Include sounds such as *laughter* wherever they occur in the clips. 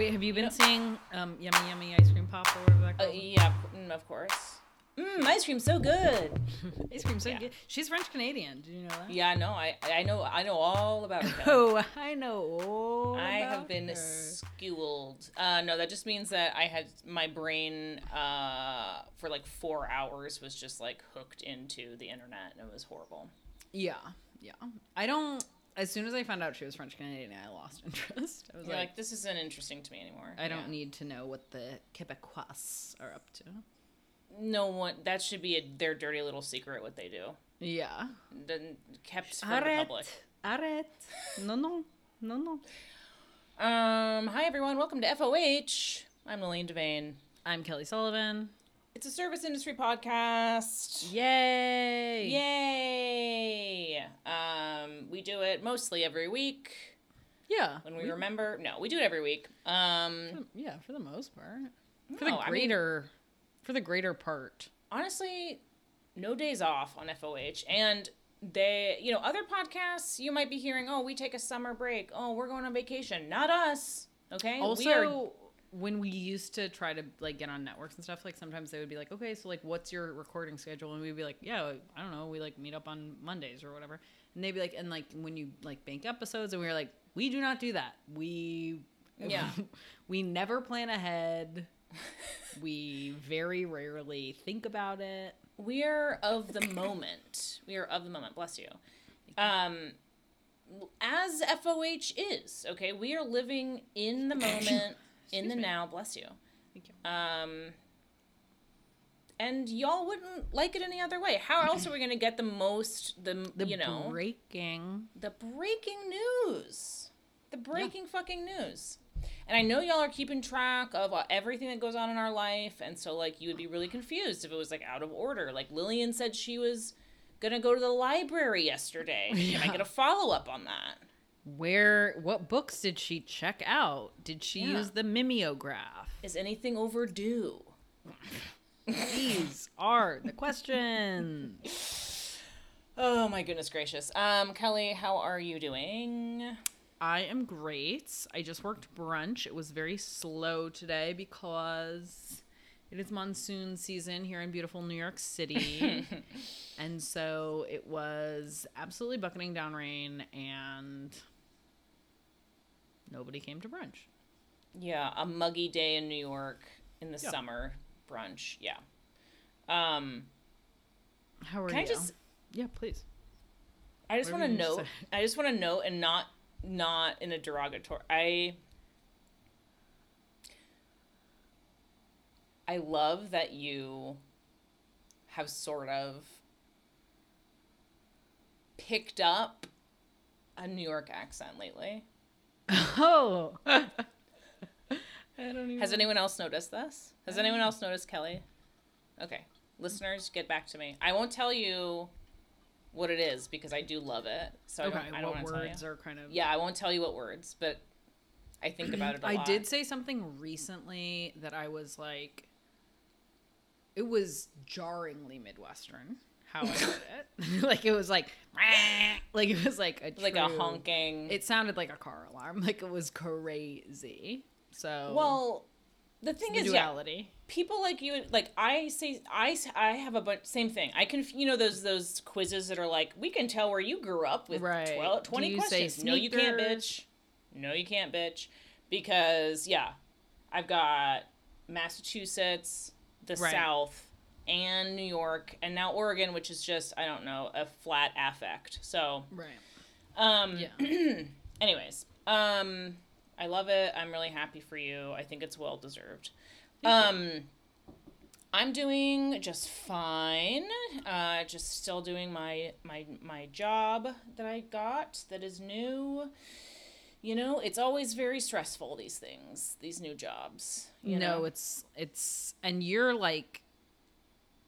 Wait, have you been seeing um, Yummy Yummy Ice Cream Pop or whatever that Uh, called? yeah, mm, of course. Mmm, ice cream's so good. *laughs* Ice cream, so yeah. good. She's French Canadian. Did you know that? Yeah, no, I I know I know all about her. Kelly. *laughs* Oh, I know. all I have about been her. schooled. Uh, no, that just means that I had my brain uh, for like four hours was just like hooked into the internet, and it was horrible. Yeah, yeah. I don't. As soon as I found out she was French Canadian, I lost *laughs* interest. I was like, like, this isn't interesting to me anymore. I don't Yeah. need to know what the Quebecois are up to. No one. That should be a, their dirty little secret. What they do, Yeah. Then kept from the public. Arrête. No, no, no, no. Um. Hi everyone. Welcome to FOH. I'm Lillian Devane. I'm Kelly Sullivan. It's a service industry podcast. Yay! Yay! Um, we do it mostly every week Yeah. when we remember. No, we do it every week. Um, Yeah, for the most part. For No, the I mean- greater, for the greater part. honestly, no days off on FOH, and they, you know, other podcasts you might be hearing, oh, we take a summer break. Oh, we're going on vacation. Not us. Okay. Also, we are, when we used to try to like get on networks and stuff, like sometimes they would be like, "Okay, so like, what's your recording schedule?" And we'd be like, "Yeah, I don't know. We like meet up on Mondays or whatever." And they'd be like, "And like when you like bank episodes," and we were like, "We do not do that. We Yeah. *laughs* we never plan ahead. we very rarely think about it." we are of the moment. We are of the moment. Bless you. Um, as FOH is, okay, we are living in the *coughs* moment, in the me. now. Bless you. Thank you. Um, and y'all wouldn't like it any other way. How else are we going to get the most, the, The you know, breaking. the breaking news? The breaking fucking news. And I know y'all are keeping track of uh, everything that goes on in our life, and so like you would be really confused if it was like out of order. Like Lillian said she was gonna go to the library yesterday. *laughs* Can I get a follow up on that? Where? What books did she check out? Did she Yeah. use the mimeograph? Is anything overdue? These are the questions. *laughs* Oh my goodness gracious. Um, Kelly, how are you doing? I am great. I just worked brunch. It was very slow today because it is monsoon season here in beautiful New York City. *laughs* and so it was absolutely bucketing down rain and nobody came to brunch. Yeah, a muggy day in New York in the Yeah. summer brunch. Yeah. Um, How are can you? I just Yeah, please. I just want to note. say. *laughs* I just want to note, and not not in a derogatory. I I love that you have sort of picked up a New York accent lately. Oh. *laughs* I don't even Has anyone else noticed this? Has anyone else noticed Kelly? Okay, listeners, get back to me. I won't tell you what it is because I do love it. So Okay, I don't, I don't what want tell you. words are kind of Yeah, I won't tell you what words, but I think about it a I lot. I did say something recently that I was like, it was jarringly Midwestern how I said it. *laughs* like it was like, *laughs* like it was like a like a honking. It sounded like a car alarm. *laughs* Like it was crazy. So well, the thing the is, yeah, duality. people like you, like I say, I I have a bunch. Same thing. I can, you know, those those quizzes that are like, we can tell where you grew up with Right. 12, Do 20 you say questions. No, you can't, bitch. No, you can't, bitch. Because yeah, I've got Massachusetts, the Right. South, and New York, and now Oregon, which is just I don't know a flat affect. So Right. Um, Yeah. *clears throat* anyways, um, I love it. I'm really happy for you. I think it's well deserved. Um, I'm doing just fine. Uh, just still doing my my my job that I got that is new. You know, it's always very stressful. These things, these new jobs. You no, know? it's it's and you're like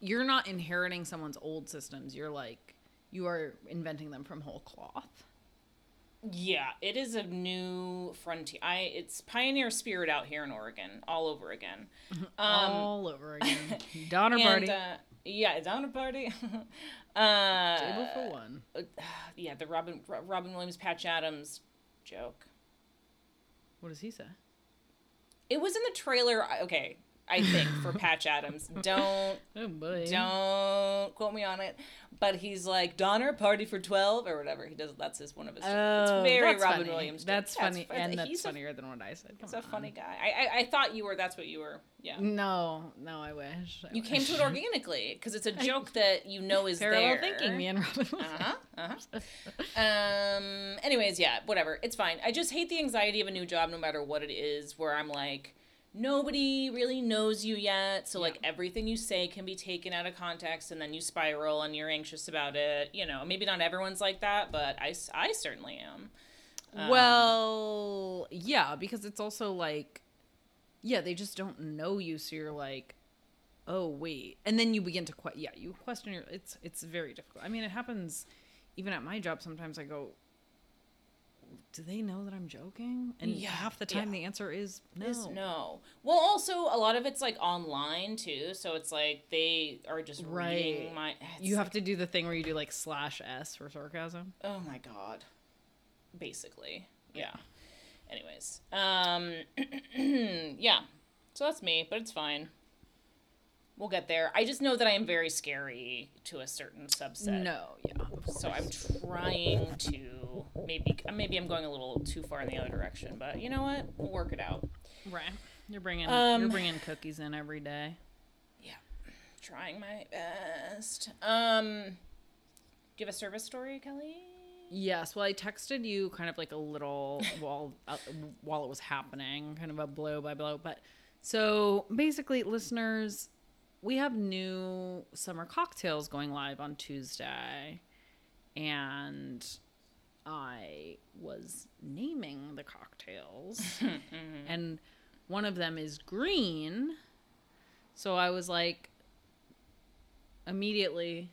you're not inheriting someone's old systems. You're like you are inventing them from whole cloth. Yeah, it is a new frontier. I it's pioneer spirit out here in Oregon, all over again. Um, All over again. *laughs* Donner and, party. Uh, yeah, Donner party. *laughs* uh, Table for one. yeah, the Robin Robin Williams Patch Adams joke. What does he say? It was in the trailer. Okay, I think for *laughs* Patch Adams. Don't *laughs* Oh don't quote me on it. But he's like Donner party for twelve or whatever. He does. That's his one of his. Oh, it's very that's Robin funny. Williams. That's joke. funny, and that's he's a- funnier than what I said. Come He's Come a funny guy. I, I I thought you were. That's what you were. Yeah. No, no, I wish. I You came to it organically because it's a *laughs* joke that you know is Parallel there. thinking, me and Robin. Williams. Uh huh. Uh huh. um. Anyways, yeah. Whatever. It's fine. I just hate the anxiety of a new job, no matter what it is. Where I'm like, nobody really knows you yet, so like everything you say can be taken out of context, and then you spiral, and you're anxious about it. You know, maybe not everyone's like that, but I, I certainly am. Um, well, yeah, because it's also like, yeah, they just don't know you, so you're like, oh wait, and then you begin to que- yeah, you question your. It's it's very difficult. I mean, it happens even at my job. Sometimes I go. Do they know that I'm joking? And Yeah, half the time yeah. the answer is no. Is no. Well, also a lot of it's like online too, so it's like they are just Right. reading my. You have to do the thing where you do like slash s for sarcasm. Oh my god. Basically. Yeah. Anyways. Um *clears throat* yeah. So that's me, but it's fine. We'll get there. I just know that I am very scary to a certain subset. No, yeah. So I'm trying to maybe maybe I'm going a little too far in the other direction, but you know what? We'll work it out. Right. You're bringing Um, you're bringing cookies in every day. Yeah. Trying my best. Um do you have a service story, Kelly? Yes. Well, I texted you kind of like a little *laughs* while uh, while it was happening, kind of a blow by blow. But so basically, listeners, we have new summer cocktails going live on Tuesday, and I was naming the cocktails, *laughs* and one of them is green. So I was like, immediately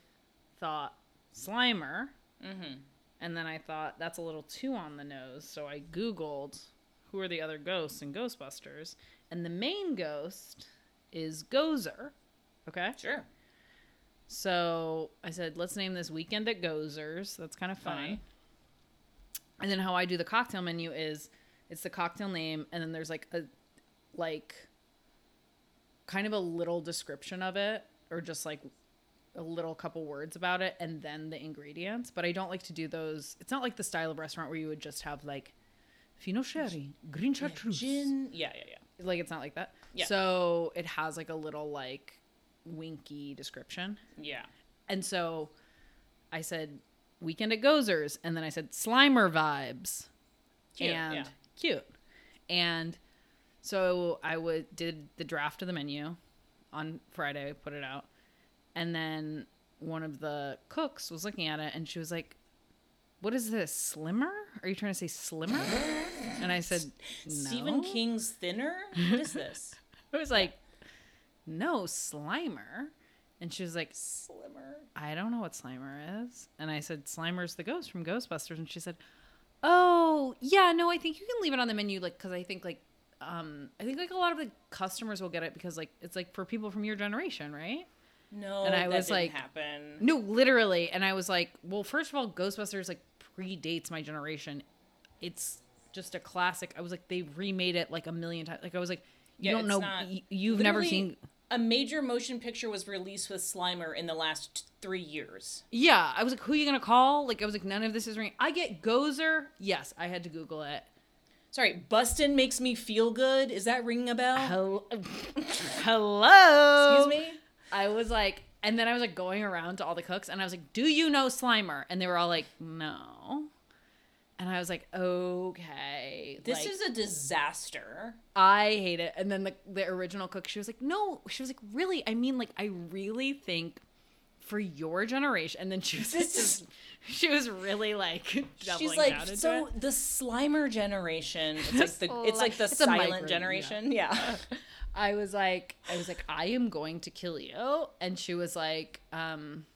thought Slimer. Mm-hmm. And then I thought that's a little too on the nose. So I Googled who are the other ghosts in Ghostbusters. And the main ghost is Gozer. Okay. Sure. So I said, let's name this Weekend at Gozer's. That's kind of funny. Fine. And then how I do the cocktail menu is it's the cocktail name, and then there's like a, like, kind of a little description of it, or just like a little couple words about it, and then the ingredients. But I don't like to do those. It's not like the style of restaurant where you would just have like, Fino Sherry, Green Chartreuse. Gin. Yeah, yeah, yeah. Like it's not like that. Yeah. So it has like a little like winky description. Yeah. And so I said weekend at Gozer's and then I said Slimer vibes. Cute, and yeah. cute. And so I would did the draft of the menu on Friday, put it out. And then one of the cooks was looking at it and she was like, What is this? Slimmer? Are you trying to say slimmer? And I said, *laughs* no. Stephen King's Thinner? What is this? *laughs* I was like, No, Slimer. And she was like, Slimmer. I don't know what Slimer is. And I said, Slimer's the ghost from Ghostbusters. And she said, Oh, yeah, no, I think you can leave it on the menu, like, because I think, like, um, I think, like, a lot of the customers will get it because, like, it's, like, for people from your generation, right? No, And I that was didn't like- happen. No, literally. And I was like, well, first of all, Ghostbusters, like, predates my generation. It's just a classic. I was like, they remade it, like, a million times. Like, I was like, you Yeah, don't know. not- you've never seen. A major motion picture was released with Slimer in the last three years. Yeah, I was like, who are you gonna call? Like, I was like, none of this is ring. I get Gozer. Yes, I had to Google it. Sorry, Bustin makes me feel good. Is that ringing a bell? Hello. *laughs* Hello. Excuse me? I was like, and then I was like going around to all the cooks, and I was like, "Do you know Slimer?" And they were all like, "No." And I was like, "Okay." This Like, is a disaster. I hate it. And then the the original cook, she was like, "No." She was like, "Really? I mean, like, I really think." For your generation, and then she was This *laughs* just, she was really like *laughs* doubling She's like, so it. the Slimer generation. It's like the *laughs* it's like the It's silent micro- generation. Yeah. I was like, I was like, I am going to kill you. And she was like, um,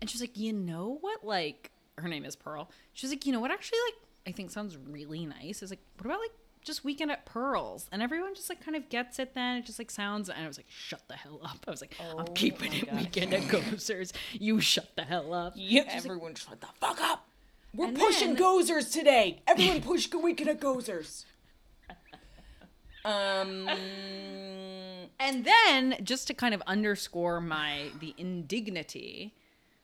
and she was like, you know what? Like, her name is Pearl. She was like, you know what? Actually, like, I think sounds really nice. Is like, what about like just weekend at Pearls? And everyone just like kind of gets it. Then it just like sounds. And I was like, shut the hell up. I was like, Oh I'm keeping it God. weekend at Gozers. You shut the hell up. Yeah, everyone shut the fuck up. We're pushing then- Gozers today. Everyone push Weekend at Gozers. Um, *laughs* And then, just to kind of underscore my the indignity,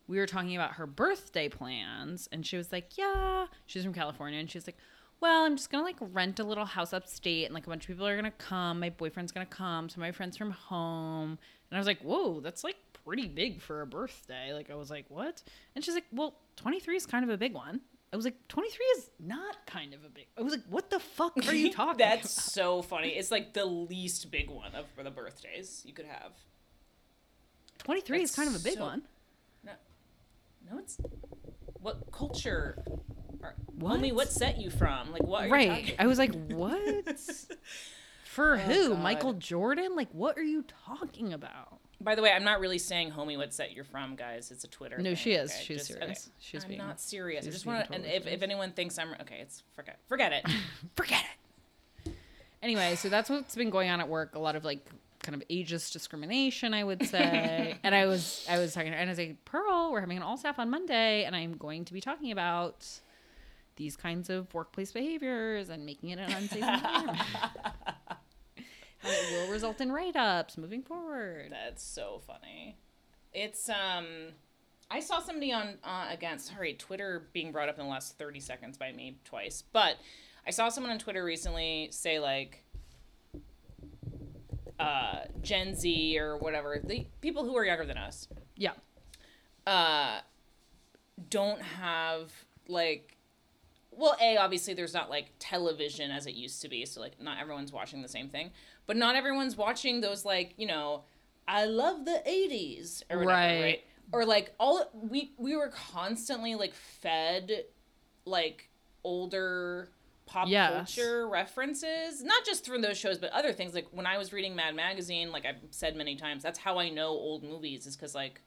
we were talking about her birthday plans, and she was like, "Yeah, she's from California," and she was like, "Well, I'm just gonna like rent a little house upstate, and like a bunch of people are gonna come. My boyfriend's gonna come, so my friends from home." And I was like, "Whoa, that's like pretty big for a birthday." Like I was like, "What?" And she's like, "Well, 23 is kind of a big one." I was like, 23 is not kind of a big. I was like, "What the fuck are you *laughs* talking?" That's about? so funny. It's like the least big one of for the birthdays you could have. 23 is kind of a big so- one. No, it's what culture? Are, What? Homie, what set you from? Like, what? Are You Right. I was like, *laughs* what? *laughs* For oh, who? God. Michael Jordan? Like, what are you talking about? By the way, I'm not really saying homie what set you're from, guys. It's a Twitter. No, thing, she is. okay? She's Just- serious. She's I'm being- not serious. I just want to. And if, if anyone thinks I'm okay, it's forget forget it. *laughs* Forget it. Anyway, so that's what's been going on at work. A lot of like kind of ageist discrimination, I would *laughs* say. and I was I was talking and I was like, Pearl, we're having an all staff on Monday, and I'm going to be talking about these kinds of workplace behaviors and making it an unsafe environment. *laughs* How it will result in write ups moving forward. That's so funny. It's um I saw somebody on uh, again, sorry, Twitter being brought up in the last 30 seconds by me twice. But I saw someone on Twitter recently say like uh Gen Z or whatever, the people who are younger than us Yeah. uh don't have like well a obviously there's not like television as it used to be so like not everyone's watching the same thing but not everyone's watching those like you know i love the 80s or whatever right, Right. or like all we we were constantly like fed like older pop Yes. culture references not just from those shows but other things like when i was reading mad magazine like i've said many times that's how i know old movies is because like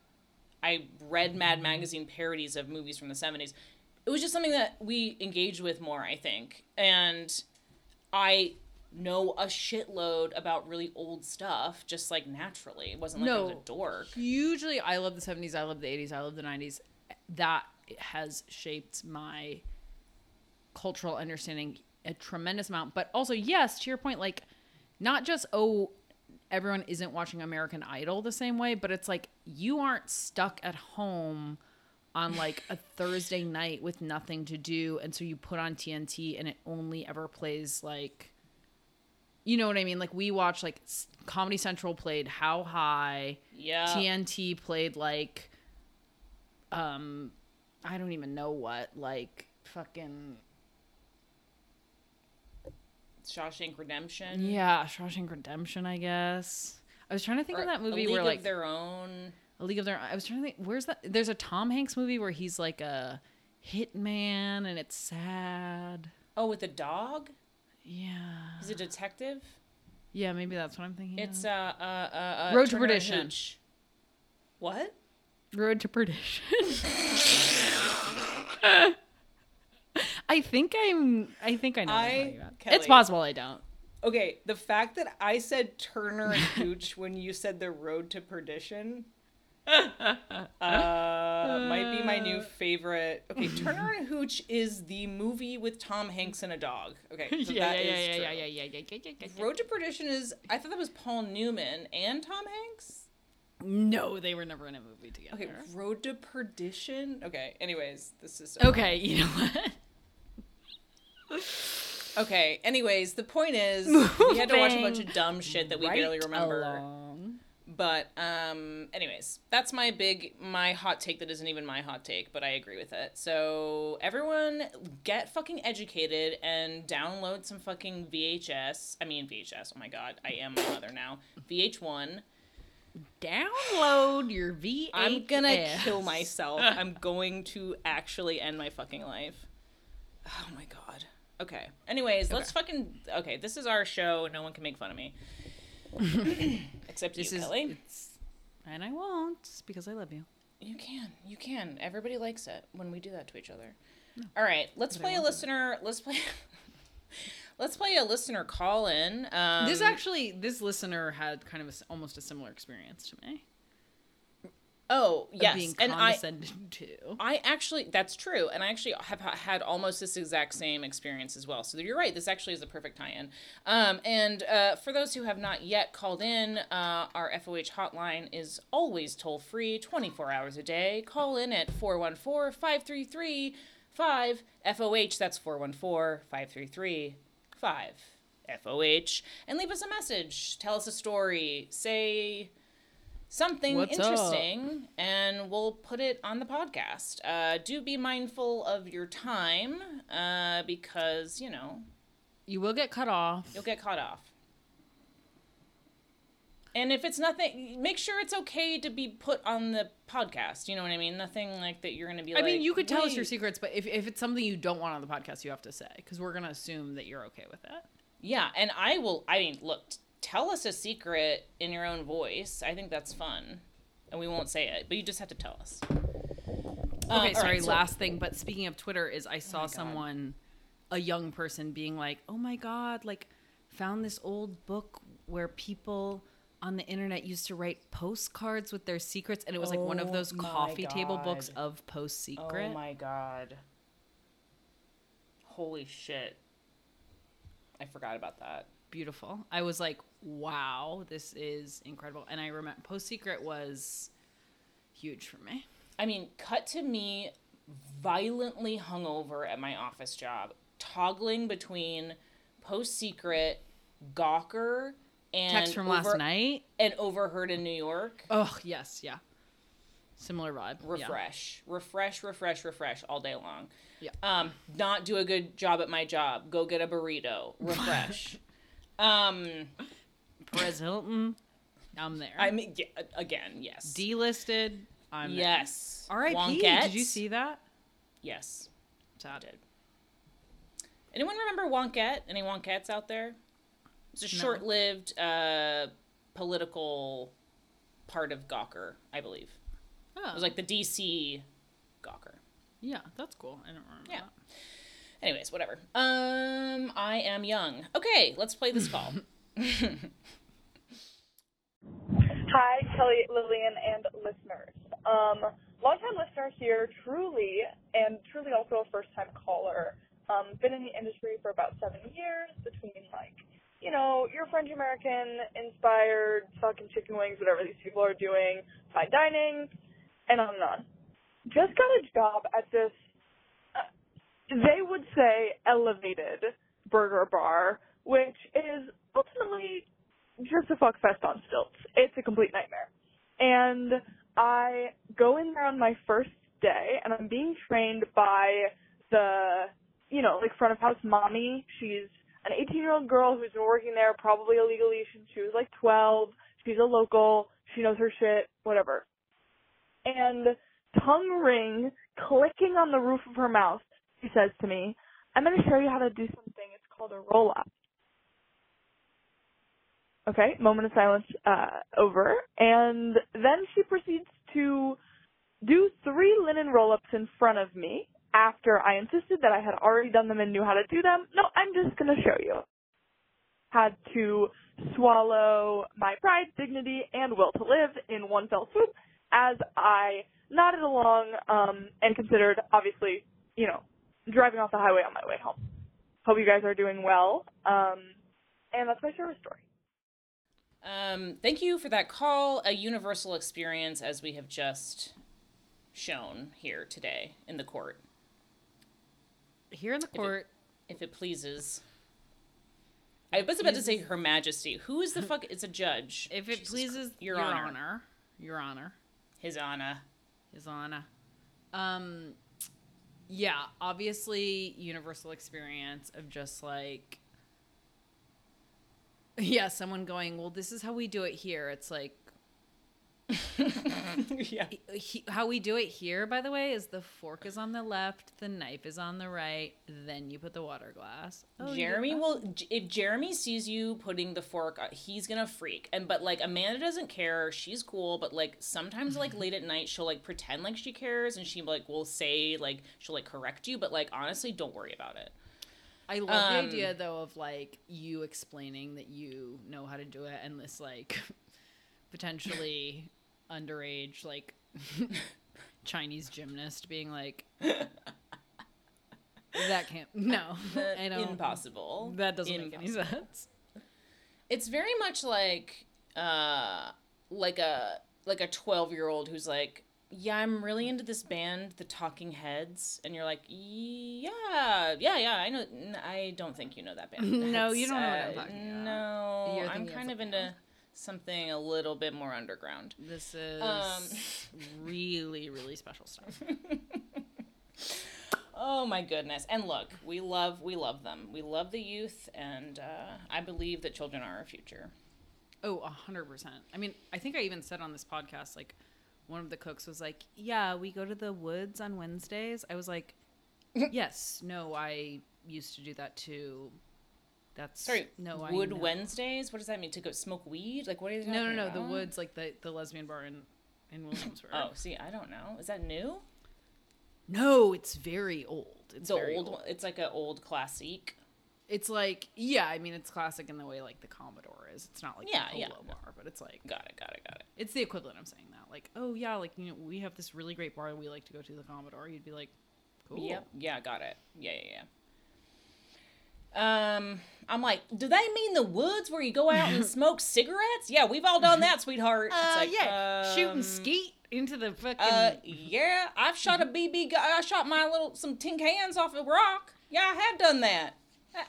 I read Mad mm-hmm. Magazine parodies of movies from the 70s. It was just something that we engaged with more, I think. And I know a shitload about really old stuff just like naturally. It wasn't like I was No. a dork. Hugely, I love the 70s, I love the 80s, I love the 90s. That has shaped my cultural understanding a tremendous amount. But also, yes, to your point, like, not just, oh, everyone isn't watching American Idol the same way, but it's like you aren't stuck at home on like a Thursday night with nothing to do. And so you put on TNT and it only ever plays like you know what I mean? Like we watch like Comedy Central played How High, Yeah. TNT played like um I don't even know what, like fucking Shawshank Redemption. yeah, Shawshank Redemption, I guess. I was trying to think Or of that movie League where of like their own. A League of Their I was trying to think where's that there's a Tom Hanks movie where he's like a hitman and it's sad. Oh, with a dog? Yeah. He's a detective? Yeah, maybe that's what I'm thinking. It's of. uh uh uh, Road to Turner Perdition. What? Road to Perdition. *laughs* I think I'm. I think I know. I-. Kelly. It's possible I don't. Okay, the fact that I said Turner and Hooch when you said the road to perdition *laughs* uh, might be my new favorite. Okay, Turner and Hooch is the movie with Tom Hanks and a dog. Okay, *laughs* so yeah, that yeah, is yeah, true. yeah, yeah, yeah, yeah, yeah, yeah, yeah. Road to Perdition is. I thought that was Paul Newman and Tom Hanks. No, they were never in a movie together. Okay, Road to Perdition. Okay, anyways, this is Okay, you know what? Okay, anyways, the point is *laughs* we had to watch a bunch of dumb shit that we Right barely remember. along. But um anyways, that's my big my hot take that isn't even my hot take, but I agree with it. So everyone get fucking educated and download some fucking VHS. I mean VHS. Oh my god, I am a mother now. VH1. Download your VHS. I'm gonna kill myself. I'm going to actually end my fucking life. Oh my god. Okay. Anyways, let's fucking okay. This is our show. No one can make fun of me, *laughs* except This you, is. Kelly. And I won't because I love you. You can. You can. Everybody likes it when we do that to each other. All right, let's But play a listener. Let's play. *laughs* let's play a listener call in. Um, this actually, this listener had kind of a almost a similar experience to me. Oh yes, being and I *laughs* to. I actually that's true, and I actually have had almost this exact same experience as well. So you're right. This actually is a perfect tie-in. Um, and uh, for those who have not yet called in, uh, our FOH hotline is always toll free, 24 hours a day. Call in at 414-533 5 FOH. That's 414-533 5 FOH, and leave us a message. Tell us a story. Say something What's up? interesting and we'll put it on the podcast. Uh, do be mindful of your time uh, because, you know, You will get cut off. you'll get caught off. And if it's nothing, make sure it's okay to be put on the podcast. You know what I mean? Nothing like that you're going to be I like. mean, you could tell us your secrets, but if, if it's something you don't want on the podcast, you have to say because we're gonna assume that you're okay with it. Yeah, and I will, I mean, look, tell us a secret in your own voice. I think that's fun. And we won't say it, but you just have to tell us. Um, Okay, all right, sorry. so- last thing, but speaking of Twitter, is I saw God. someone, a young person, being like, "Oh my god!" Like, found this old book where people on the internet used to write postcards with their secrets, and it was like one of Oh those my coffee table books of post secret. Oh my god. Holy shit. I forgot about that. Beautiful. I was like, "Wow, this is incredible." And I remember post secret was huge for me. I mean, cut to me violently hungover at my office job, toggling between Post Secret, Gawker, and Text from over- last night. and Overheard in New York. Oh yes, yeah. Similar vibe. yeah. refresh, refresh, refresh, refresh all day long. Yeah. Um, not do a good job at my job. Go get a burrito. Refresh. *laughs* um, Perez Hilton. I'm there. I mean, yeah, again, yes. delisted. I'm there. yes. R.I.P. Wonkette. Did you see that? Yes. Sad. did. Anyone remember Wonkette? Any Wonkettes out there? It's a short-lived uh, political part of Gawker, I believe. Oh, It was like the DC Gawker. yeah, that's cool. I don't remember. Yeah. that. Anyways, whatever. Um, I am young. Okay, let's play this call. *laughs* *laughs* Hi, Kelly, Lillian, and listeners. Um, longtime listener here, truly, and truly also a first time caller. Um, been in the industry for about seven years between, like, you know, your French American inspired fucking chicken wings, whatever these people are doing, fine dining, and on and on. Just got a job at this, uh, they would say, elevated burger bar, which is ultimately just a fuck fest on stilts. It's a complete nightmare. And I go in there on my first day and I'm being trained by the, you know, like front of house mommy. She's an 18 year old girl who's been working there probably illegally since she was like 12. She's a local. She knows her shit, whatever. And tongue ring clicking on the roof of her mouth, she says to me, I'm going to show you how to do something. It's called a roll up. Okay, moment of silence uh, over. And then she proceeds to do three linen roll ups in front of me after I insisted that I had already done them and knew how to do them. No, I'm just going to show you. Had to swallow my pride, dignity, and will to live in one fell swoop as I nodded along um, and considered, obviously, you know, driving off the highway on my way home. Hope you guys are doing well. Um, and that's my service story. Um, thank you for that call. A universal experience, as we have just shown here today in the court, Here in the court, if it pleases. I was about to say Her Majesty. Who is the fuck? It's a judge. if it Jesus pleases Christ. your, honor. your honor, His Honor. His honor. Um, yeah, obviously, universal experience of just like, yeah, someone going, well, this is how we do it here. It's like, *laughs* yeah. he, how we do it here, by the way, is the fork is on the left, the knife is on the right, then you put the water glass. Oh, Jeremy will if Jeremy sees you putting the fork uh, he's gonna freak and but like Amanda doesn't care she's cool but like sometimes like *laughs* late at night she'll like pretend like she cares and she like will say like she'll like correct you but like honestly don't worry about it I love Um, the idea though of like you explaining that you know how to do it and this like *laughs* potentially underage like *laughs* Chinese gymnast being like, that can't. *laughs* No, I don't. Impossible. That doesn't make any sense. It's very much like uh like a like a 12 year old who's like yeah i'm really into this band the talking heads and you're like yeah yeah yeah i know I don't think you know that band *laughs* No, you don't know what I'm talking about. no You're i'm thinking kind of something into else. something a little bit more underground This is Um. *laughs* really, really special stuff. *laughs* oh my goodness and look we love we love them we love the youth and uh, i believe that children are our future Oh, a hundred percent. I mean, I think I even said on this podcast, like, one of the cooks was like, "Yeah, we go to the woods on Wednesdays." I was like, "Yes, no, I used to do that too." That's sorry no, I wood know. wednesdays what does that mean to go smoke weed like what are you No, no, talking no. The woods, like the the lesbian bar in in Williamsburg. *laughs* Oh, see, I don't know. Is that new? no, it's very old. It's The very old, old. It's like an old classique. It's like yeah, I mean, it's classic in the way like the Commodore is. It's not like Yeah, the yeah. Polo bar, but it's like Got it. Got it. Got it. it's the equivalent of saying that. Like, oh yeah, like you know, we have this really great bar we like to go to, the Commodore. You'd be like, cool. Yep. Yeah. Got it. Yeah. Yeah. Yeah. Um, I'm like, do they mean the woods where you go out and *laughs* smoke cigarettes? Yeah, we've all done that, sweetheart. Uh, It's like, yeah, shooting um, skeet into the fucking. Uh, yeah, I've shot a BB. gu- I shot my little some tin cans off a rock. Yeah, I have done that.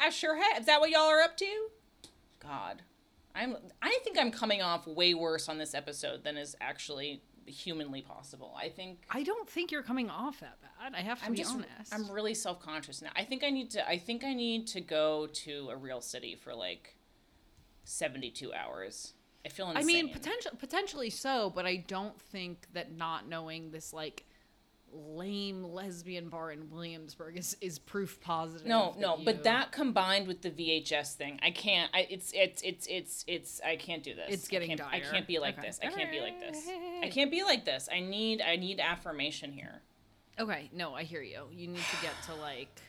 I, sure have. Is that what y'all are up to? God, I'm. I think I'm coming off way worse on this episode than is actually humanly possible. I think I don't think you're coming off that bad. I have to I'm be just. honest. I'm really self conscious now. I think I need to. I think I need to go to a real city for like seventy two hours. I feel insane. I mean, potential, potentially so, but I don't think that not knowing this like lame lesbian bar in Williamsburg is, is proof positive. No, no, you- but that combined with the VHS thing, I can't. I it's it's it's it's it's. I can't do this. It's getting I can't, I can't be like Okay. this. I can't be like this. I can't be like this. I need I need affirmation here. Okay, no, I hear you. You need to get to like,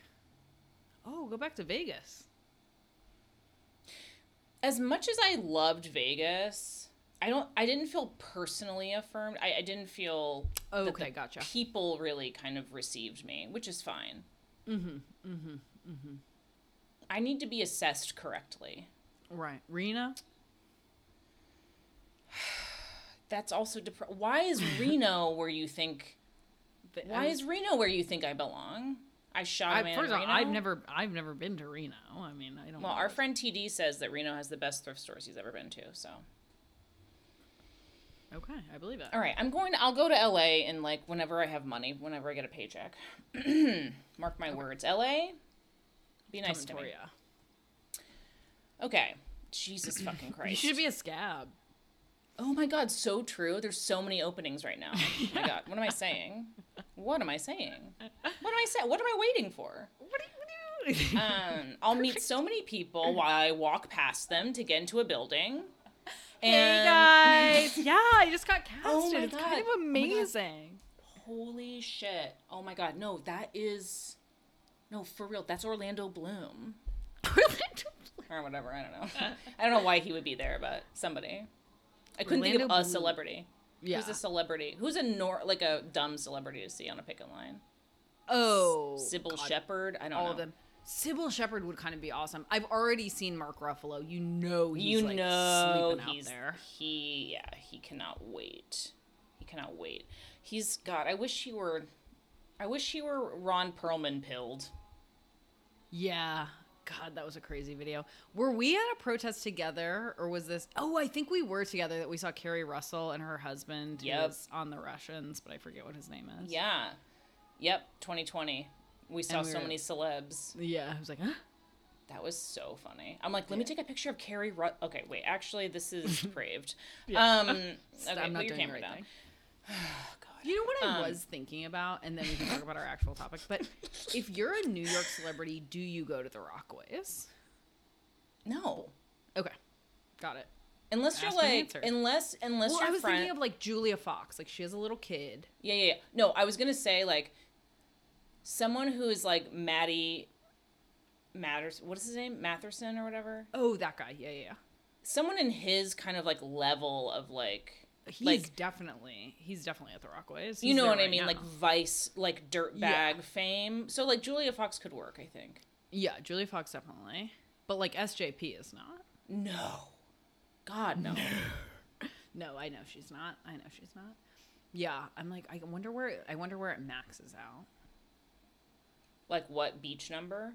oh, go back to Vegas. As much as I loved Vegas, I don't. I didn't feel personally affirmed. I, I didn't feel. that Okay, the gotcha. People really kind of received me, which is fine. Mm-hmm. Mm-hmm. Mm-hmm. I need to be assessed correctly. Right, Reno. *sighs* That's also dep- Why is Reno *laughs* where you think? Th- Why I- is Reno where you think I belong? I shot a man first of all, I've never, I've never been to Reno. I mean, I don't. Well, know. our friend TD says that Reno has the best thrift stores he's ever been to. So, Okay, I believe that. all right, I'm going to. I'll go to LA and like whenever I have money, whenever I get a paycheck. *clears throat* Mark my words, LA. Be nice to me. Victoria. Okay. Jesus *clears throat* fucking Christ. You should be a scab. Oh my god, so true. There's so many openings right now. Oh *laughs* my god, what am I saying? What am I saying? What am I saying? What am I waiting for? What are you, what you? Um, I'll *laughs* meet so many people while I walk past them to get into a building. Hey guys, *laughs* yeah, I just got casted. Oh it's kind God. of Oh amazing. holy shit! Oh my god, no, that is no for real. That's Orlando Bloom Orlando Bloom. or whatever. I don't know. I don't know why he would be there, but somebody. I couldn't think of a Bloom. celebrity. yeah. Who's a celebrity? Who's a nor like a dumb celebrity to see on a picket line? oh, Cybill God, Shepherd. I don't know. all know. of them. Cybill Shepherd would kind of be awesome. I've already seen Mark Ruffalo. You know he's you like know sleeping he's out there. he yeah he cannot wait he cannot wait he's god i wish he were i wish he were ron perlman pilled Yeah. God, that was a crazy video. Were we at a protest together, or was this? Oh, I think we were together. That we saw Keri Russell and her husband. Yep. was on the Russians, but I forget what his name is. yeah yep 2020 we saw we so were- many celebs Yeah. I was like, huh? that was so funny i'm like let me take a picture of Keri Ru- okay wait actually this is depraved *laughs* Yeah. *laughs* um okay I'm put not your doing the camera right down oh *sighs* god You know what I Um, was thinking about, and then we can talk about our actual topic. But *laughs* if you're a New York celebrity, do you go to the Rockaways? no Okay, got it. unless you're like unless unless well, your I was friend thinking of like Julia Fox. Like she has a little kid. Yeah, yeah, yeah. No, I was gonna say like someone who is like Maddie Matters. What is his name? Matherson or whatever. Oh, that guy. Yeah, yeah. yeah. Someone in his kind of like level of like he's like- definitely he's definitely at the Rockaways. you know what I mean? now. Like Vice, like dirtbag Yeah. fame. So like Julia Fox could work, I think. yeah, Julia Fox definitely, but like SJP is not. No. God no. No, I know she's not. I know she's not. Yeah, I'm like, I wonder where I wonder where it maxes out. Like what beach number?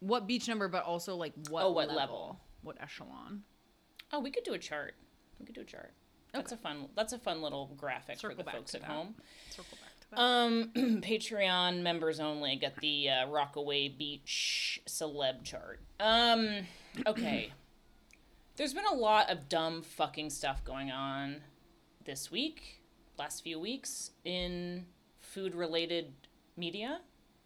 What beach number, but also like what Oh, what level, level? what echelon. Oh, we could do a chart. We could do a chart. That's a fun. That's a fun little graphic Circle for the folks at that. home. Circle back to that. Um, *clears throat* Patreon members only get the uh, Rockaway Beach celeb chart. Um, *clears throat* okay. There's been a lot of dumb fucking stuff going on this week, last few weeks in food related media.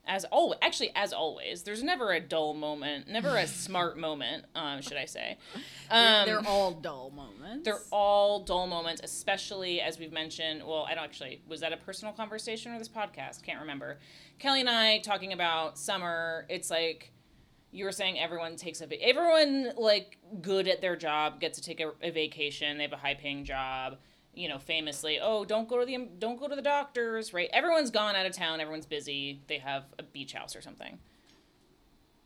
As always, actually, as always, there's never a dull moment, never a *laughs* smart moment, um, should I say? They're- Um, they're all dull moments. they're all dull moments, especially as we've mentioned. Well, I don't actually. Was that a personal conversation or this podcast? Can't remember. Kelly and I talking about summer. It's like you were saying everyone takes a va- everyone like good at their job gets to take a, a vacation. They have a high paying job. You know, famously, oh, don't go to the don't go to the doctors, right? Everyone's gone out of town. Everyone's busy. They have a beach house or something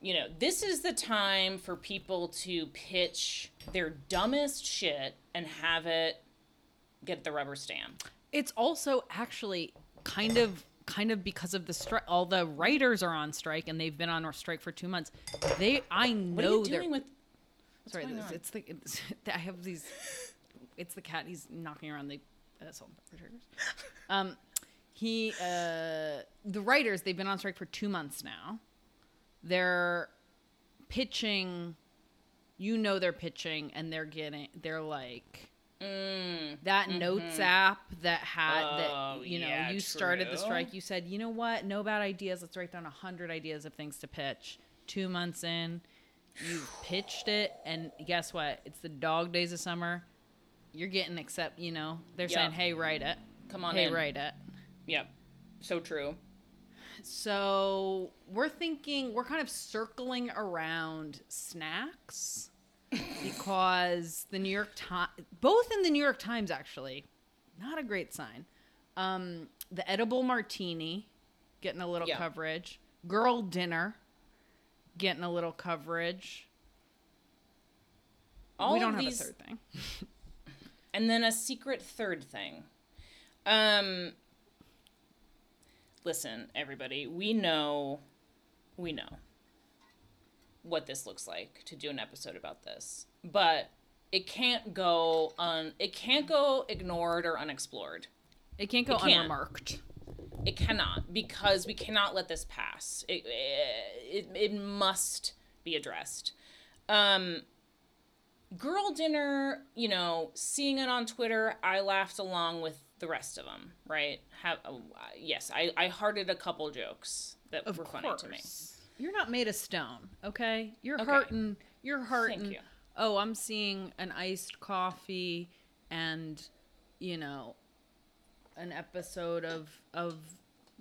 you know, this is the time for people to pitch their dumbest shit and have it get the rubber stamp. It's also actually kind of kind of because of the strike. All the writers are on strike, and they've been on strike for two months. They, I know What are you they're. doing with? Sorry, going this, on? it's the. It's, *laughs* I have these. It's the cat. He's knocking around the uh, salt and pepper shakers. Um, he, uh, the writers. They've been on strike for two months now. They're pitching. You know they're pitching, and they're getting. They're like Mm, that notes app that had Oh, that you know yeah, you started the strike you said you know what no bad ideas let's write down a hundred ideas of things to pitch two months in you pitched it and guess what it's the dog days of summer you're getting accept you know they're saying hey write it come on hey in. write it Yep. So true. so we're thinking we're kind of circling around snacks *laughs* because the New York Times, both in the New York Times, actually, not a great sign. Um, the edible martini getting a little Yeah. coverage. Girl dinner getting a little coverage. All we don't have these, a third thing. *laughs* and then a secret third thing. Um. Listen, everybody, we know, we know what this looks like to do an episode about this, but it can't go un. It can't go ignored or unexplored. It can't go It can't. unremarked. It cannot because we cannot let this pass. It it, it must be addressed. Um, girl dinner, you know, seeing it on Twitter, I laughed along with the rest of them. Right? Have uh, yes, I I hearted a couple jokes that Of were course. funny to me. You're not made of stone, okay? You're Okay. hurting. You're hurting. you. Oh, I'm seeing an iced coffee and, you know, an episode of of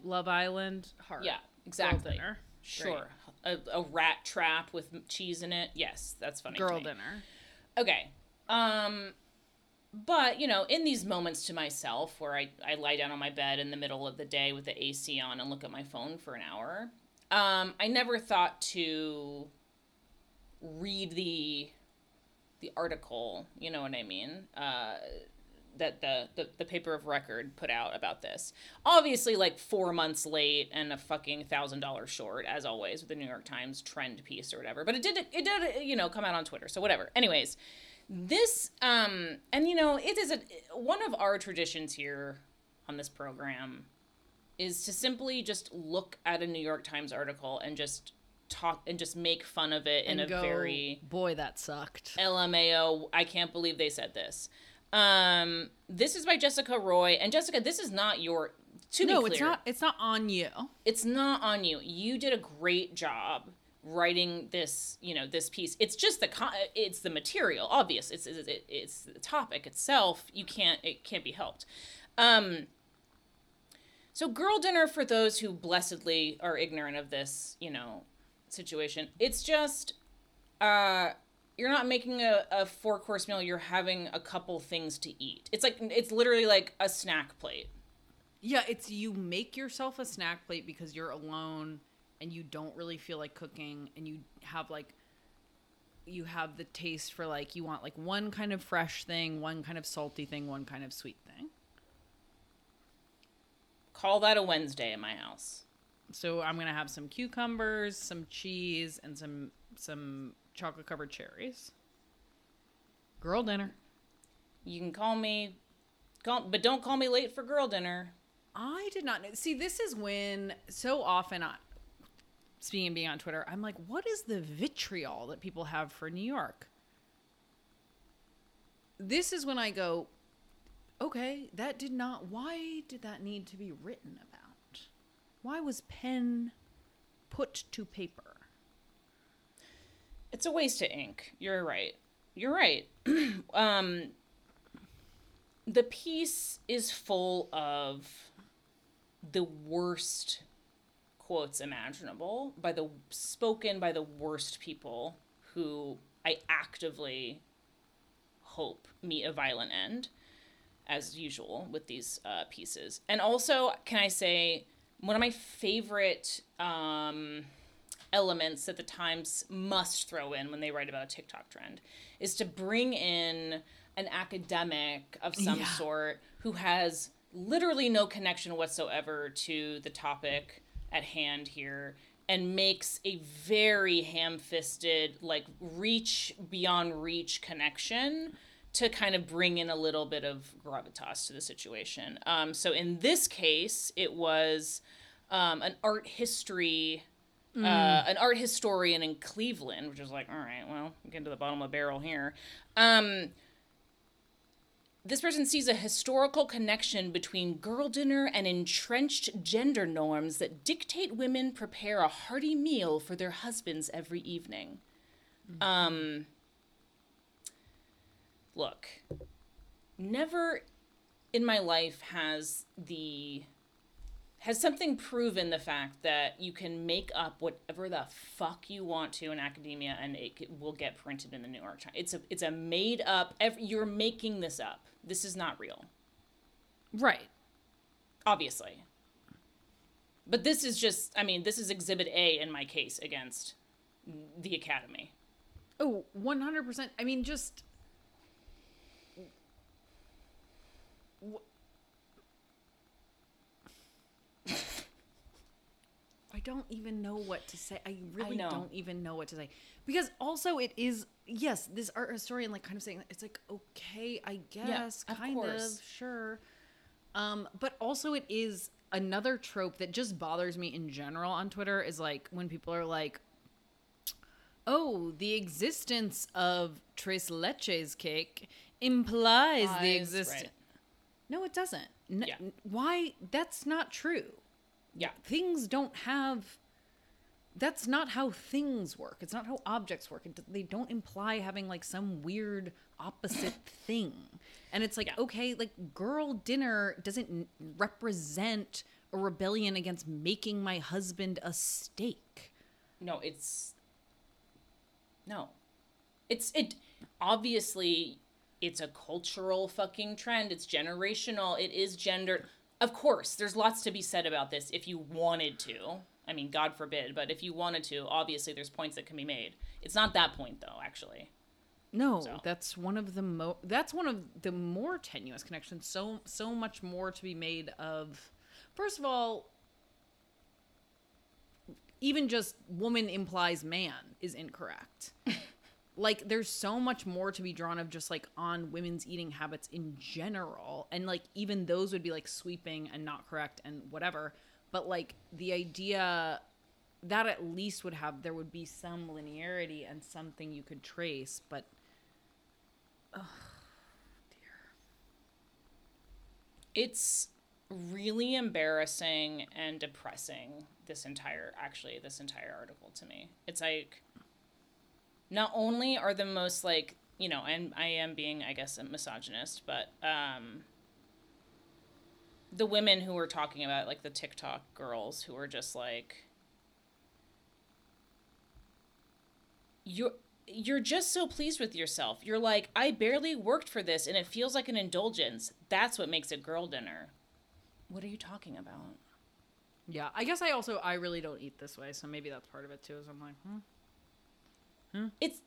Love Island. Heart. Yeah, Girl exactly. dinner. Sure. A, a rat trap with cheese in it. Yes, that's funny. Girl dinner. Okay. Um but, you know, in these moments to myself where I, I lie down on my bed in the middle of the day with the AC on and look at my phone for an hour, um, I never thought to read the the article, you know what I mean? Uh that the, the the paper of record put out about this. Obviously, like four months late and a fucking thousand dollars short, as always, with the New York Times trend piece or whatever. But it did it did you know come out on Twitter, so whatever. Anyways, this um and you know it is a one of our traditions here on this program is to simply just look at a New York Times article and just talk and just make fun of it in a go, very boy, that sucked. LMAO, I can't believe they said this. Um, this is by Jessica Roy, and Jessica, this is not your. To no, be clear, it's not. It's not on you. It's not on you. You did a great job writing this. You know this piece. It's just the con- it's the material. Obvious. It's it's, it's the topic itself. You can't. It can't be helped. Um. So, girl dinner for those who blessedly are ignorant of this, you know, situation. It's just, uh, you're not making a, a four course meal you're having a couple things to eat. It's like it's literally like a snack plate. Yeah, it's you make yourself a snack plate because you're alone and you don't really feel like cooking and you have like you have the taste for like you want like one kind of fresh thing, one kind of salty thing, one kind of sweet thing. call that a wednesday in my house. So I'm gonna have some cucumbers, some cheese, and some some chocolate covered cherries. Girl dinner. you can call me call, but don't call me late for girl dinner I did not know. See, this is when so often I, speaking of being on Twitter, I'm like, what is the vitriol that people have for New York? This is when I go, okay, that did not. Why did that need to be written about? Why was pen put to paper? It's a waste of ink. You're right. You're right. *clears throat* Um the piece is full of the worst quotes imaginable by the spoken by the worst people who I actively hope meet a violent end as usual with these uh, pieces. And also, can I say one of my favorite um, elements that the Times must throw in when they write about a TikTok trend is to bring in an academic of some Yeah. sort who has literally no connection whatsoever to the topic at hand here and makes a very ham-fisted like reach beyond reach connection to kind of bring in a little bit of gravitas to the situation um, so in this case it was um, an art history uh, an art historian in Cleveland, which is like, all right, well, get to the bottom of the barrel here. Um, this person sees a historical connection between girl dinner and entrenched gender norms that dictate women prepare a hearty meal for their husbands every evening. Um, look, never in my life has the has something proven the fact that you can make up whatever the fuck you want to in academia and it will get printed in the New York Times. It's a it's a made up. You're making this up. This is not real, Right. obviously. But this is just. I mean, this is Exhibit A in my case against the Academy. Oh, 100%. I mean, just. I don't even know what to say. I really know. don't even know what to say. Because also, it is, yes, this art historian, like, kind of saying, it's like, okay, I guess, of kind course. of, sure. Um, but also, it is another trope that just bothers me in general on Twitter is like when people are like, oh, the existence of tres leches cake implies the existence. right. No, it doesn't. Yeah. Why? That's not true. Yeah. Things don't have. That's not how things work. It's not how objects work. It, they don't imply having like some weird opposite *laughs* thing. And it's like, Yeah. okay, like girl dinner doesn't represent a rebellion against making my husband a steak. No, it's no. It's it obviously it's a cultural fucking trend. It's generational. It is gendered. Of course, there's lots to be said about this if you wanted to. I mean, God forbid, but if you wanted to, obviously there's points that can be made. It's not that point though, actually. No, So. that's one of the mo that's one of the more tenuous connections. So so much more to be made of. First of all, even just woman implies man is incorrect. *laughs* like there's so much more to be drawn of just like on women's eating habits in general and like even those would be like sweeping and not correct and whatever. But like the idea that at least would have there would be some linearity and something you could trace, but oh dear. It's really embarrassing and depressing this entire actually this entire article to me. It's like not only are the most like, you know, and I am being I guess a misogynist, but um the women who were talking about like the TikTok girls who were just like you're you're just so pleased with yourself. You're like, I barely worked for this and it feels like an indulgence. That's what makes a girl dinner. What are you talking about? Yeah, I guess I also I really don't eat this way, so maybe that's part of it too. Is I'm like, hmm. It's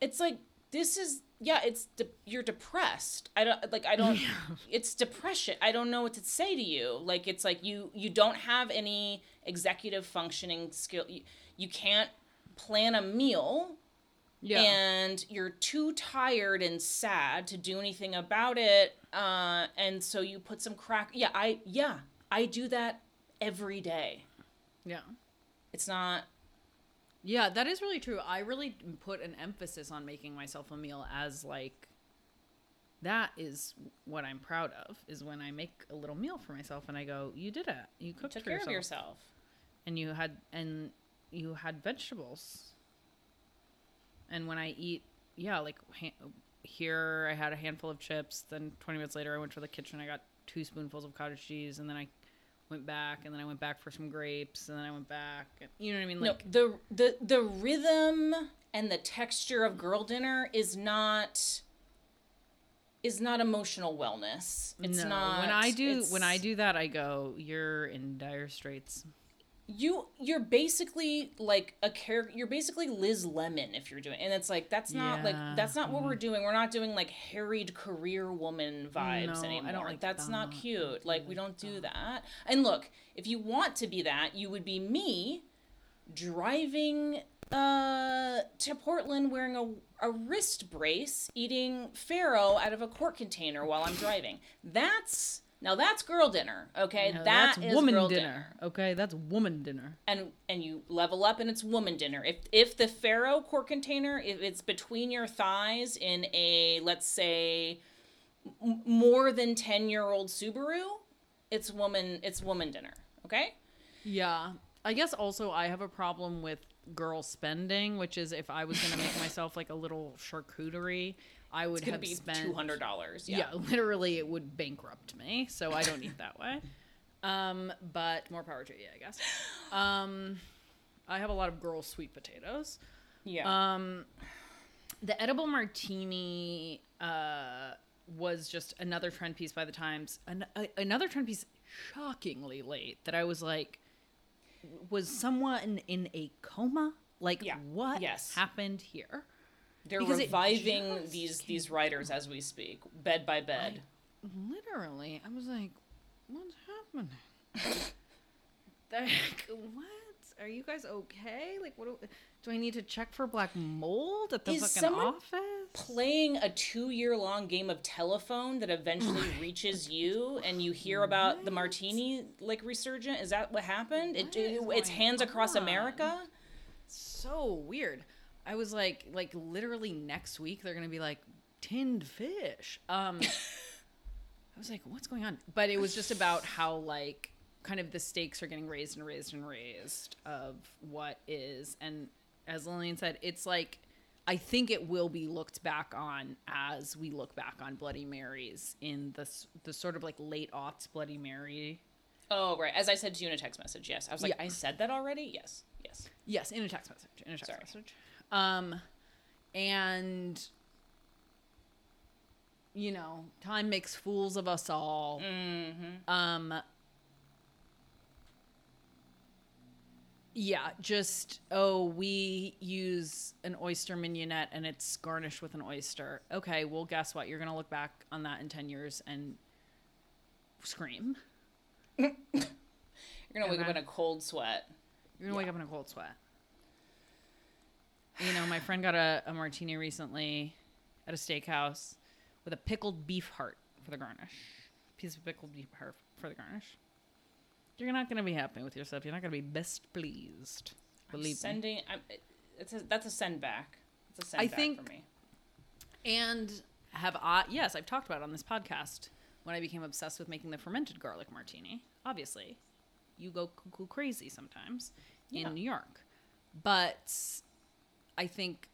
it's like this is yeah, it's de- you're depressed. I don't like I don't it's depression. I don't know what to say to you. Like it's like you you don't have any executive functioning skill. You, you can't plan a meal Yeah. and you're too tired and sad to do anything about it uh, and so you put some crack yeah i yeah i do that every day yeah. it's not Yeah, that is really true. I really put an emphasis on making myself a meal as like that is what I'm proud of is when I make a little meal for myself and I go, "You did it. You cooked took for care yourself. of yourself and you had and you had vegetables." And when I eat, yeah, like ha- here I had a handful of chips, then 20 minutes later I went to the kitchen, I got two spoonfuls of cottage cheese and then I went back and then I went back for some grapes and then I went back. And, you know what I mean? Like no the the the rhythm and the texture of girl dinner is not is not emotional wellness it's no, not when I do when I do that, I go, "You're in dire straits." You you're basically like a character you're basically liz lemon if you're doing and it's like that's not like that's not what we're doing. We're not doing like harried career woman vibes No, I don't like that's not that. cute. Like we don't do that. And look if you want to be that you would be me driving uh to portland wearing a, a wrist brace eating farro out of a quart container while i'm driving. That's now that's girl dinner okay Now, That that's is woman girl dinner. Okay, that's woman dinner. and and you level up and it's woman dinner if if the farro quart container if it's between your thighs in a let's say m- more than 10 year old subaru it's woman it's woman dinner okay Yeah. I guess also I have a problem with girl spending, which is if I was going to make myself like a little charcuterie, I would have be spent $200 Yeah. yeah, *laughs* literally it would bankrupt me, so I don't eat that way. *laughs* Um, but more power to you, I guess. Um, I have a lot of girl sweet potatoes. yeah. Um, the edible martini uh, was just another trend piece by the Times. An- a- another trend piece, shockingly late. That I was like, was someone in a coma? Like, Yeah. what Yes. happened here? They're because reviving just these these writers as we speak bed by bed Literally, I was like, what's happening? *laughs* like, what? Are you guys okay? Like, what do, do I need to check for black mold at the Is fucking someone office? playing a two year long game of telephone that eventually *sighs* reaches you and you hear about the martini like resurgent is that what happened it, it- it's hands across america so weird. I was like, like literally next week they're gonna be like tinned fish. Um, *laughs* I was like, what's going on? But it was just about how like kind of the stakes are getting raised and raised and raised of what is, and as Lillian said, it's like. I think it will be looked back on as we look back on Bloody Marys in the the sort of like late aughts Bloody Mary. oh right as i said to you in a text message yes i was like Yeah. i said that already yes yes Yes, in a text message. In a text Sorry. message. Um, and you know, time makes fools of us all. mm-hmm. Um. Yeah, just oh, we use an oyster mignonette and it's garnished with an oyster. Okay, well, guess what? You're gonna look back on that in ten years and scream. *laughs* you're gonna wake up in a cold sweat You're gonna wake up in a cold sweat. You know, my friend got a, a martini recently at a steakhouse with a pickled beef heart for the garnish. Piece of pickled beef heart for the garnish. You're not gonna be happy with yourself. You're not gonna be best pleased. Believe me. sending I'm, it's a, that's a send back it's a send I back think- for me And have I? Yes, I've talked about it on this podcast when I became obsessed with making the fermented garlic martini. Obviously, you go cuckoo crazy sometimes Yeah. in New York, but I think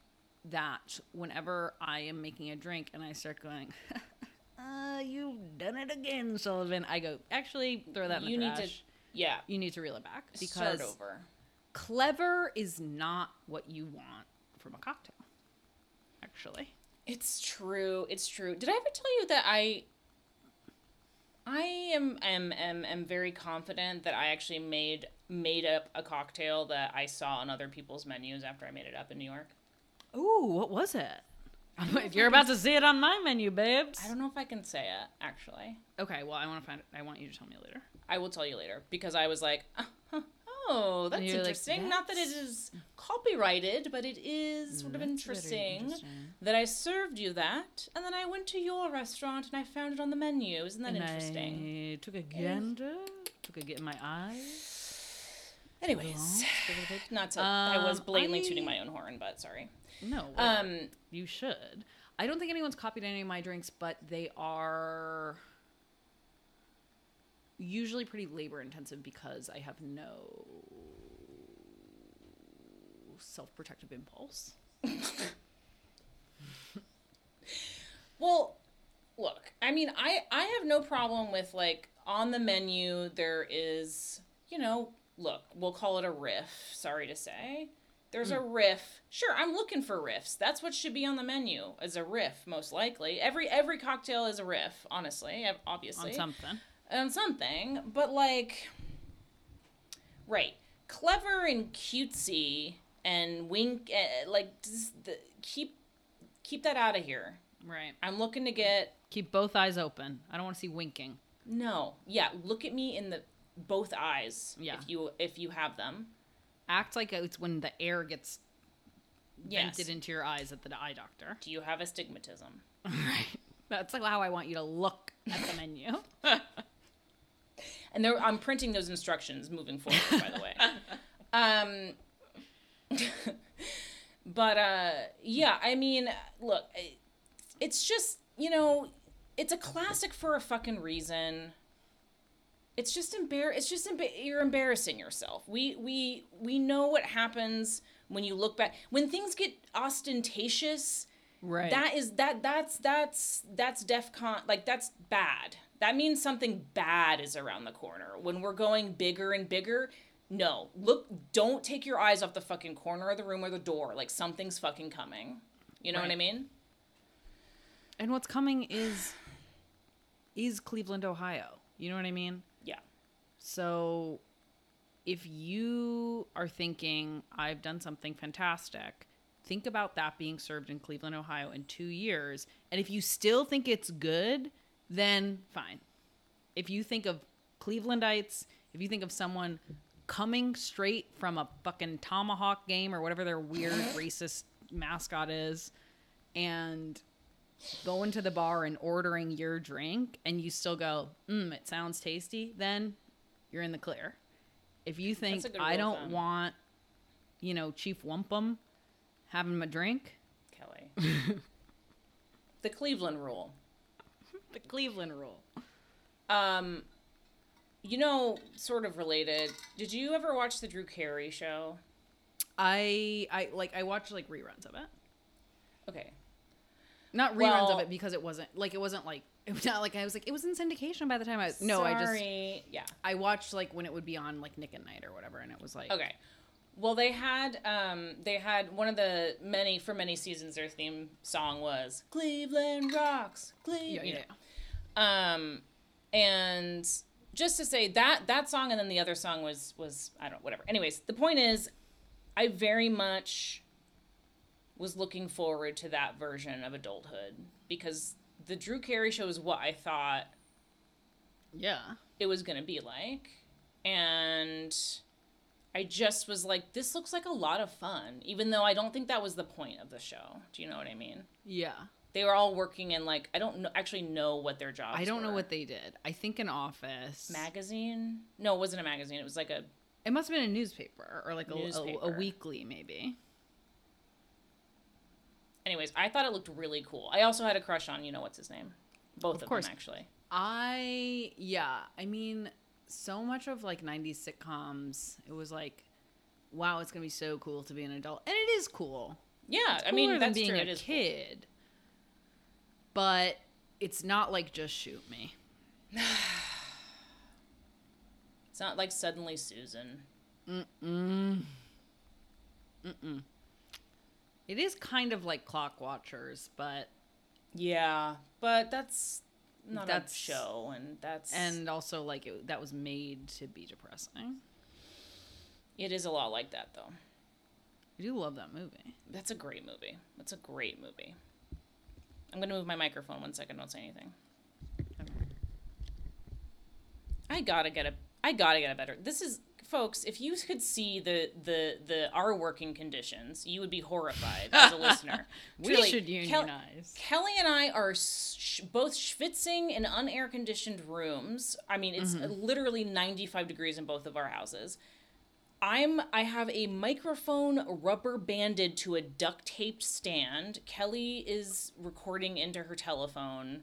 that whenever I am making a drink and I start going, *laughs* uh, "You've done it again, Sullivan," I go, "Actually, throw that in the you need trash. to yeah you need to reel it back because start over clever is not what you want from a cocktail. Actually, It's true. It's true. Did I ever tell you that I I am am am, am very confident that I actually made made up a cocktail that I saw on other people's menus after I made it up in New York. ooh, what was it? *laughs* if you're about to see it on my menu, babes. I don't know if I can say it actually. Okay, well, I want to find. I want you to tell me later. I will tell you later because I was like, *laughs* oh, that's you're like, interesting. Not that it is copyrighted, but it is sort of interesting, interesting. that I served you that, and then I went to your restaurant and I found it on the menu. Isn't that And interesting? I took a gander, took a get in my eye. Anyways, *sighs* not to. I was Um, blatantly I- tooting my own horn, but sorry. No. Um, you should. I don't think anyone's copied any of my drinks, but they are usually pretty labor intensive because I have no self protective impulse. *laughs* Well, look, I mean, I I have no problem with like on the menu there is, you know, look, we'll call it a riff, sorry to say. There's a hmm. riff. Sure, I'm looking for riffs. That's what should be on the menu as a riff most likely. Every every cocktail is a riff, honestly, ob- obviously. On something. On something, but like right, clever and cutesy and wink uh, like just the, keep keep that out of here. Right. I'm looking to get Keep both eyes open. I don't want to see winking. no. Yeah, look at me in the both eyes Yeah. if you if you have them. Act like it's when the air gets Yes. vented into your eyes at the eye doctor. Do you have astigmatism? *laughs* Right. That's like how I want you to look at the menu. *laughs* And there, I'm printing those instructions moving forward, by the way. *laughs* Um, *laughs* but uh, yeah, I mean, look, it's just you know, it's a classic for a fucking reason. It's just embar. It's just emba- you're embarrassing yourself. We we we know what happens when you look back when things get ostentatious. Right. That is that that's that's that's DefCon like that's bad. That means something bad is around the corner. When we're going bigger and bigger, no. Look, don't take your eyes off the fucking corner of the room or the door. Like something's fucking coming. You know what I mean? And what's coming is is Cleveland, Ohio. You know what I mean? Yeah. So if you are thinking I've done something fantastic, think about that being served in Cleveland, Ohio in 2 years, and if you still think it's good, then fine. If you think of Clevelandites, if you think of someone coming straight from a fucking tomahawk game or whatever their weird racist mascot is and going to the bar and ordering your drink and you still go, mm, it sounds tasty, then you're in the clear. If you think That's a good I don't thumb. want, you know, Chief Wumpum having my drink, Kelly. *laughs* the Cleveland rule. The Cleveland rule. Um you know, sort of related. Did you ever watch the Drew Carey show? I I like I watched like reruns of it. Okay. Not reruns Well- of it because it wasn't like it wasn't like *laughs* it was not like I was like it was in syndication by the time I was no I just Yeah. I watched like when it would be on like Nick at Nite or whatever and it was like Okay. Well, they had um they had one of the many for many seasons their theme song was Cleveland rocks. Cleveland. yeah, yeah. Um and just to say that that song and then the other song was was I don't know whatever. Anyways, the point is I very much was looking forward to that version of adulthood because the Drew Carey show is what I thought yeah. it was going to be like. And I just was like, this looks like a lot of fun, even though I don't think that was the point of the show. Do you know what I mean? Yeah. They were all working in like I don't know, actually know what their jobs. I don't know what they did. I think an office. magazine. No, it wasn't a magazine. It was like a It must have been a newspaper or like a, a, a weekly maybe. anyways. I thought it looked really cool. I also had a crush on you know what's his name, both of, course. them actually. I yeah, I mean so much of like 90s sitcoms it was like wow, it's to be so cool to be an adult. And it is cool. Yeah, I mean than that's being true. a It is cool. kid. But it's not like just shoot me. *sighs* It's not like suddenly Susan. Mm mm. It is kind of like Clockwatchers, but Yeah, but that's not That's- a show, and that's and also like it, that was made to be depressing. it is a lot like that though. I do love that movie. That's a great movie. That's a great movie. I'm gonna move my microphone one second. Don't say anything. I gotta get a. I gotta get a better. This is, folks. If you could see the the the our working conditions, you would be horrified *laughs* as a listener. We Truly, should Kel- unionize. Kelly and I are sh- both schwitzing in unair conditioned rooms. I mean, it's mm-hmm. literally 95 degrees in both of our houses. I'm I have a microphone rubber banded to a duct taped stand. Kelly is recording into her telephone.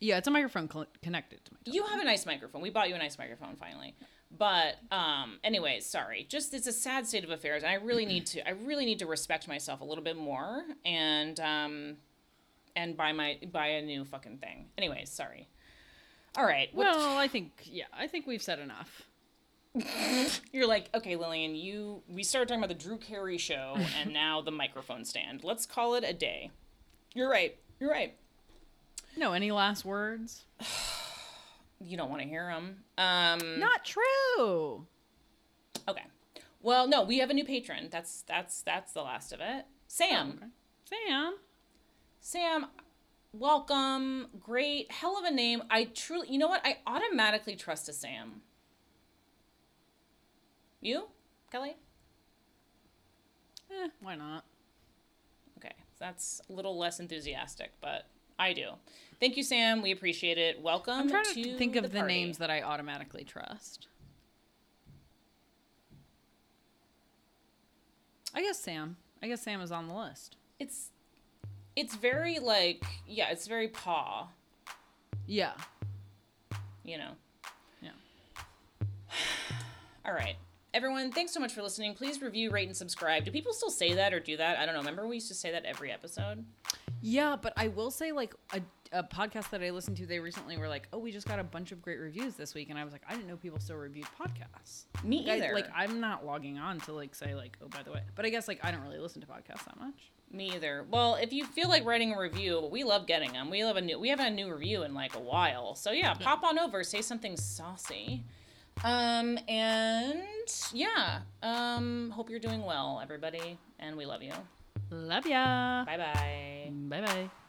Yeah, it's a microphone cl- connected to my. You have a nice microphone. We bought you a nice microphone finally. But um anyways, sorry. Just it's a sad state of affairs and I really need to I really need to respect myself a little bit more and um and buy my buy a new fucking thing. Anyways, sorry. All right. Well, I think yeah, I think we've said enough. *laughs* you're like, okay, Lillian, you we started talking about the Drew Carey show *laughs* and now the microphone stand. Let's call it a day. You're right. You're right. No, any last words? *sighs* *sighs* *sighs* You don't want to hear them. Um Not true. okay. Well, no, we have a new patron. That's that's that's the last of it. Sam. Okay. Sam. Sam, welcome. Great. Hell of a name. I truly, you know what? I automatically trust a Sam. You, Kelly? Eh, why not? Okay. That's a little less enthusiastic, but I do. Thank you, Sam. We appreciate it. Welcome I'm trying to to think of the, party. names that I automatically trust. I guess Sam. I guess Sam is on the list. It's it's very like yeah, it's very paw, Yeah. you know. Yeah. *sighs* All right. Everyone, thanks so much for listening. Please review, rate, and subscribe. Do people still say that or do that? I don't know. Remember we used to say that every episode? Yeah, but I will say, like a, a podcast that I listened to, they recently were like, "Oh, we just got a bunch of great reviews this week," and I was like, "I didn't know people still reviewed podcasts." Me I- either. like, I'm not logging on to like say like, "Oh, by the way," but I guess like I don't really listen to podcasts that much. Me either. Well, if you feel like writing a review, we love getting them. We have a new we haven't had a new review in like a while. So yeah, pop on over, say something saucy. Um and yeah. Um hope you're doing well, everybody, and we love you. Love ya. Bye bye. Bye bye.